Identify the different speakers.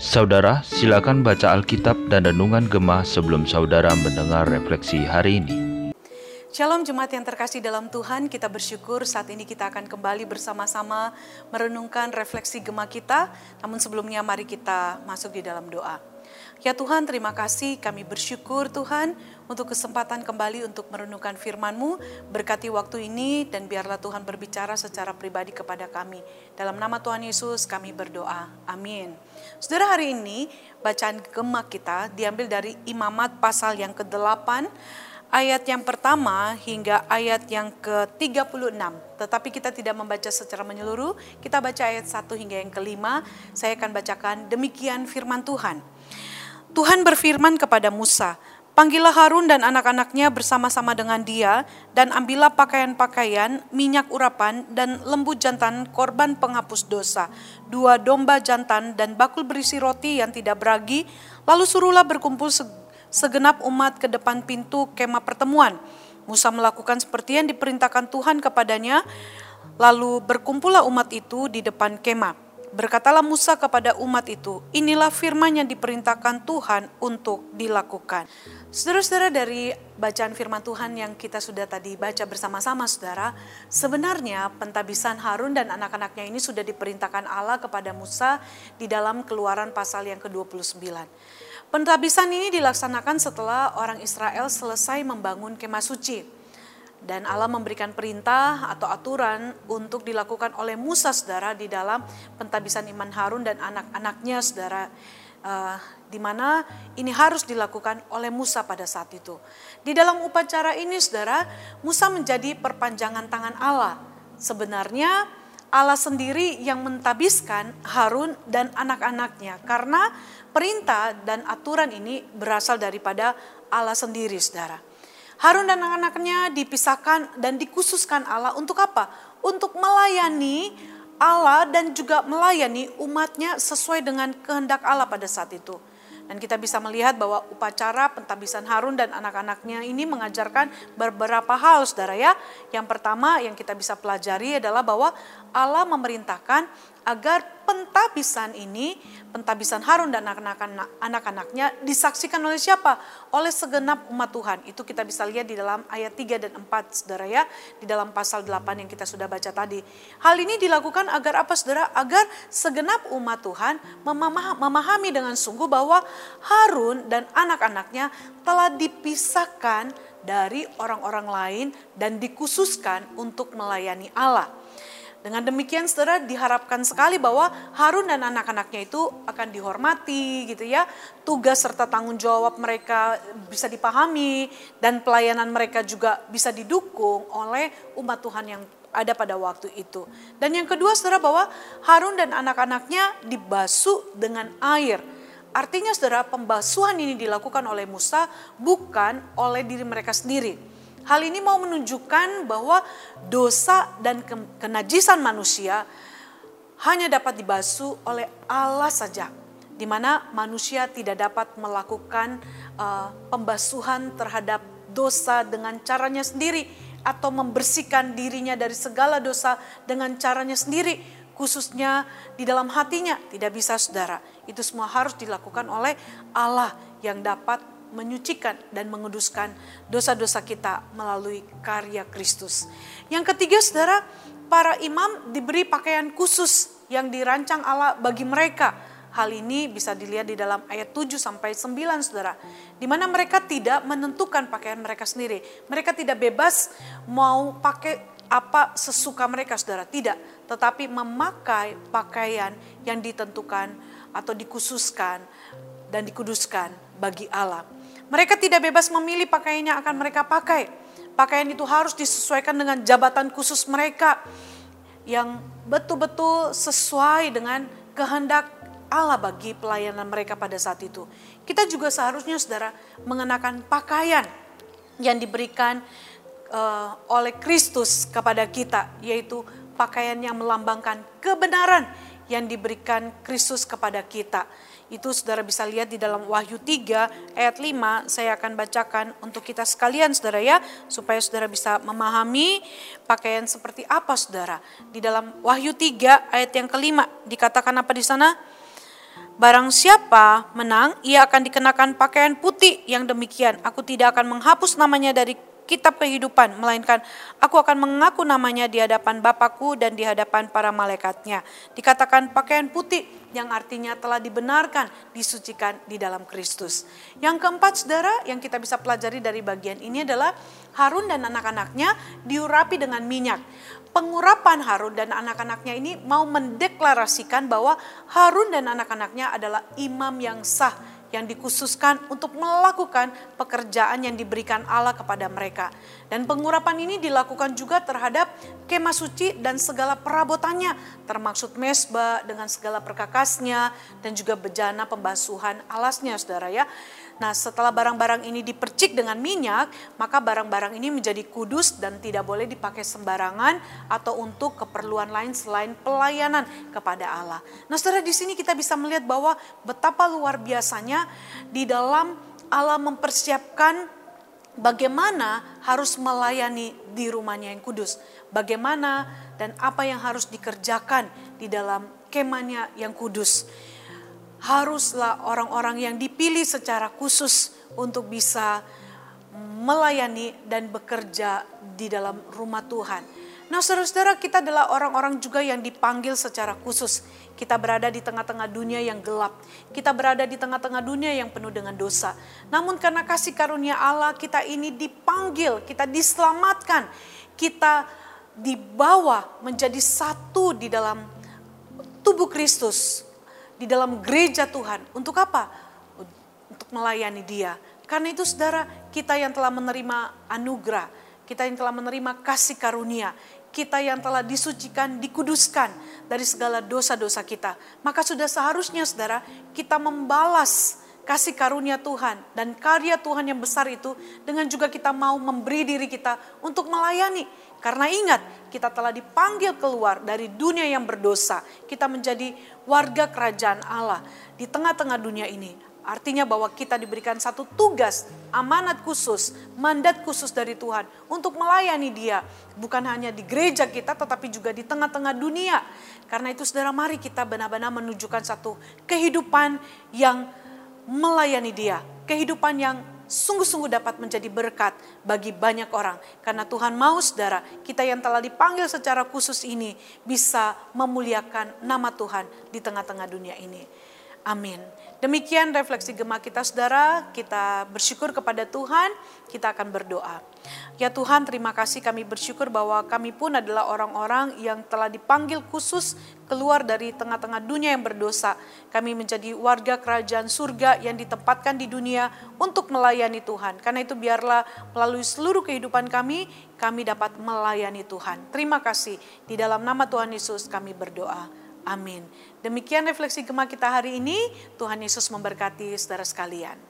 Speaker 1: Saudara, silakan baca Alkitab dan Renungan Gemah sebelum saudara mendengar refleksi hari ini.
Speaker 2: Shalom Jemaat yang terkasih dalam Tuhan, kita bersyukur saat ini kita akan kembali bersama-sama merenungkan refleksi Gemah kita. Namun sebelumnya mari kita masuk di dalam doa. Ya Tuhan, terima kasih kami bersyukur Tuhan untuk kesempatan kembali untuk merenungkan firman-Mu. Berkati waktu ini dan biarlah Tuhan berbicara secara pribadi kepada kami. Dalam nama Tuhan Yesus kami berdoa. Amin. Saudara hari ini bacaan gemak kita diambil dari Imamat pasal yang ke-8 ayat yang pertama hingga ayat yang ke-36. Tetapi kita tidak membaca secara menyeluruh, kita baca ayat 1 hingga yang kelima. Saya akan bacakan demikian firman Tuhan. Tuhan berfirman kepada Musa, Panggillah Harun dan anak-anaknya bersama-sama dengan dia, dan ambillah pakaian-pakaian, minyak urapan, dan lembu jantan korban penghapus dosa, dua domba jantan, dan bakul berisi roti yang tidak beragi, lalu suruhlah berkumpul segenap umat ke depan pintu kemah pertemuan. Musa melakukan seperti yang diperintahkan Tuhan kepadanya, lalu berkumpullah umat itu di depan kemah. Berkatalah Musa kepada umat itu, inilah firman yang diperintahkan Tuhan untuk dilakukan. Saudara-saudara dari bacaan firman Tuhan yang kita sudah tadi baca bersama-sama saudara, sebenarnya pentabisan Harun dan anak-anaknya ini sudah diperintahkan Allah kepada Musa di dalam keluaran pasal yang ke-29. Pentabisan ini dilaksanakan setelah orang Israel selesai membangun kemah suci. Dan Allah memberikan perintah atau aturan untuk dilakukan oleh Musa saudara di dalam pentabisan iman Harun dan anak-anaknya saudara. Uh, di mana ini harus dilakukan oleh Musa pada saat itu. Di dalam upacara ini saudara, Musa menjadi perpanjangan tangan Allah. Sebenarnya Allah sendiri yang mentabiskan Harun dan anak-anaknya karena perintah dan aturan ini berasal daripada Allah sendiri saudara. Harun dan anak-anaknya dipisahkan dan dikhususkan Allah untuk apa? Untuk melayani Allah dan juga melayani umatnya sesuai dengan kehendak Allah pada saat itu. Dan kita bisa melihat bahwa upacara pentabisan Harun dan anak-anaknya ini mengajarkan beberapa hal saudara ya. Yang pertama yang kita bisa pelajari adalah bahwa Allah memerintahkan agar pentabisan ini, pentabisan Harun dan anak-anaknya disaksikan oleh siapa? Oleh segenap umat Tuhan. Itu kita bisa lihat di dalam ayat 3 dan 4 Saudara ya, di dalam pasal 8 yang kita sudah baca tadi. Hal ini dilakukan agar apa Saudara? Agar segenap umat Tuhan memahami dengan sungguh bahwa Harun dan anak-anaknya telah dipisahkan dari orang-orang lain dan dikhususkan untuk melayani Allah. Dengan demikian saudara diharapkan sekali bahwa Harun dan anak-anaknya itu akan dihormati gitu ya. Tugas serta tanggung jawab mereka bisa dipahami dan pelayanan mereka juga bisa didukung oleh umat Tuhan yang ada pada waktu itu. Dan yang kedua saudara bahwa Harun dan anak-anaknya dibasuh dengan air. Artinya saudara pembasuhan ini dilakukan oleh Musa bukan oleh diri mereka sendiri Hal ini mau menunjukkan bahwa dosa dan kenajisan manusia hanya dapat dibasuh oleh Allah saja, di mana manusia tidak dapat melakukan uh, pembasuhan terhadap dosa dengan caranya sendiri atau membersihkan dirinya dari segala dosa dengan caranya sendiri, khususnya di dalam hatinya tidak bisa saudara. Itu semua harus dilakukan oleh Allah yang dapat menyucikan dan menguduskan dosa-dosa kita melalui karya Kristus. Yang ketiga saudara, para imam diberi pakaian khusus yang dirancang Allah bagi mereka. Hal ini bisa dilihat di dalam ayat 7 sampai 9 Saudara. Di mana mereka tidak menentukan pakaian mereka sendiri. Mereka tidak bebas mau pakai apa sesuka mereka Saudara, tidak, tetapi memakai pakaian yang ditentukan atau dikhususkan dan dikuduskan bagi Allah. Mereka tidak bebas memilih pakaian yang akan mereka pakai. Pakaian itu harus disesuaikan dengan jabatan khusus mereka yang betul-betul sesuai dengan kehendak Allah bagi pelayanan mereka pada saat itu. Kita juga seharusnya saudara mengenakan pakaian yang diberikan uh, oleh Kristus kepada kita, yaitu pakaian yang melambangkan kebenaran yang diberikan Kristus kepada kita. Itu saudara bisa lihat di dalam Wahyu 3 ayat 5 saya akan bacakan untuk kita sekalian saudara ya supaya saudara bisa memahami pakaian seperti apa saudara. Di dalam Wahyu 3 ayat yang kelima dikatakan apa di sana? Barang siapa menang, ia akan dikenakan pakaian putih yang demikian. Aku tidak akan menghapus namanya dari kitab kehidupan, melainkan aku akan mengaku namanya di hadapan Bapakku dan di hadapan para malaikatnya. Dikatakan pakaian putih yang artinya telah dibenarkan, disucikan di dalam Kristus. Yang keempat saudara yang kita bisa pelajari dari bagian ini adalah Harun dan anak-anaknya diurapi dengan minyak. Pengurapan Harun dan anak-anaknya ini mau mendeklarasikan bahwa Harun dan anak-anaknya adalah imam yang sah yang dikhususkan untuk melakukan pekerjaan yang diberikan Allah kepada mereka. Dan pengurapan ini dilakukan juga terhadap kemah suci dan segala perabotannya, termaksud mesbah dengan segala perkakasnya dan juga bejana pembasuhan alasnya, saudara ya. Nah, setelah barang-barang ini dipercik dengan minyak, maka barang-barang ini menjadi kudus dan tidak boleh dipakai sembarangan atau untuk keperluan lain selain pelayanan kepada Allah. Nah, saudara di sini kita bisa melihat bahwa betapa luar biasanya di dalam Allah mempersiapkan bagaimana harus melayani di rumahnya yang kudus. Bagaimana dan apa yang harus dikerjakan di dalam kemahnya yang kudus haruslah orang-orang yang dipilih secara khusus untuk bisa melayani dan bekerja di dalam rumah Tuhan. Nah, saudara-saudara, kita adalah orang-orang juga yang dipanggil secara khusus. Kita berada di tengah-tengah dunia yang gelap. Kita berada di tengah-tengah dunia yang penuh dengan dosa. Namun karena kasih karunia Allah, kita ini dipanggil, kita diselamatkan. Kita dibawa menjadi satu di dalam tubuh Kristus di dalam gereja Tuhan. Untuk apa? Untuk melayani dia. Karena itu saudara, kita yang telah menerima anugerah, kita yang telah menerima kasih karunia, kita yang telah disucikan, dikuduskan dari segala dosa-dosa kita. Maka sudah seharusnya saudara, kita membalas kasih karunia Tuhan dan karya Tuhan yang besar itu dengan juga kita mau memberi diri kita untuk melayani. Karena ingat, kita telah dipanggil keluar dari dunia yang berdosa. Kita menjadi warga kerajaan Allah di tengah-tengah dunia ini. Artinya bahwa kita diberikan satu tugas, amanat khusus, mandat khusus dari Tuhan untuk melayani Dia, bukan hanya di gereja kita, tetapi juga di tengah-tengah dunia. Karena itu, saudara, mari kita benar-benar menunjukkan satu kehidupan yang melayani Dia, kehidupan yang sungguh-sungguh dapat menjadi berkat bagi banyak orang. Karena Tuhan mau saudara, kita yang telah dipanggil secara khusus ini bisa memuliakan nama Tuhan di tengah-tengah dunia ini. Amin. Demikian refleksi gema kita saudara, kita bersyukur kepada Tuhan, kita akan berdoa. Ya Tuhan terima kasih kami bersyukur bahwa kami pun adalah orang-orang yang telah dipanggil khusus keluar dari tengah-tengah dunia yang berdosa. Kami menjadi warga kerajaan surga yang ditempatkan di dunia untuk melayani Tuhan. Karena itu biarlah melalui seluruh kehidupan kami, kami dapat melayani Tuhan. Terima kasih. Di dalam nama Tuhan Yesus kami berdoa. Amin. Demikian refleksi Gema kita hari ini. Tuhan Yesus memberkati saudara sekalian.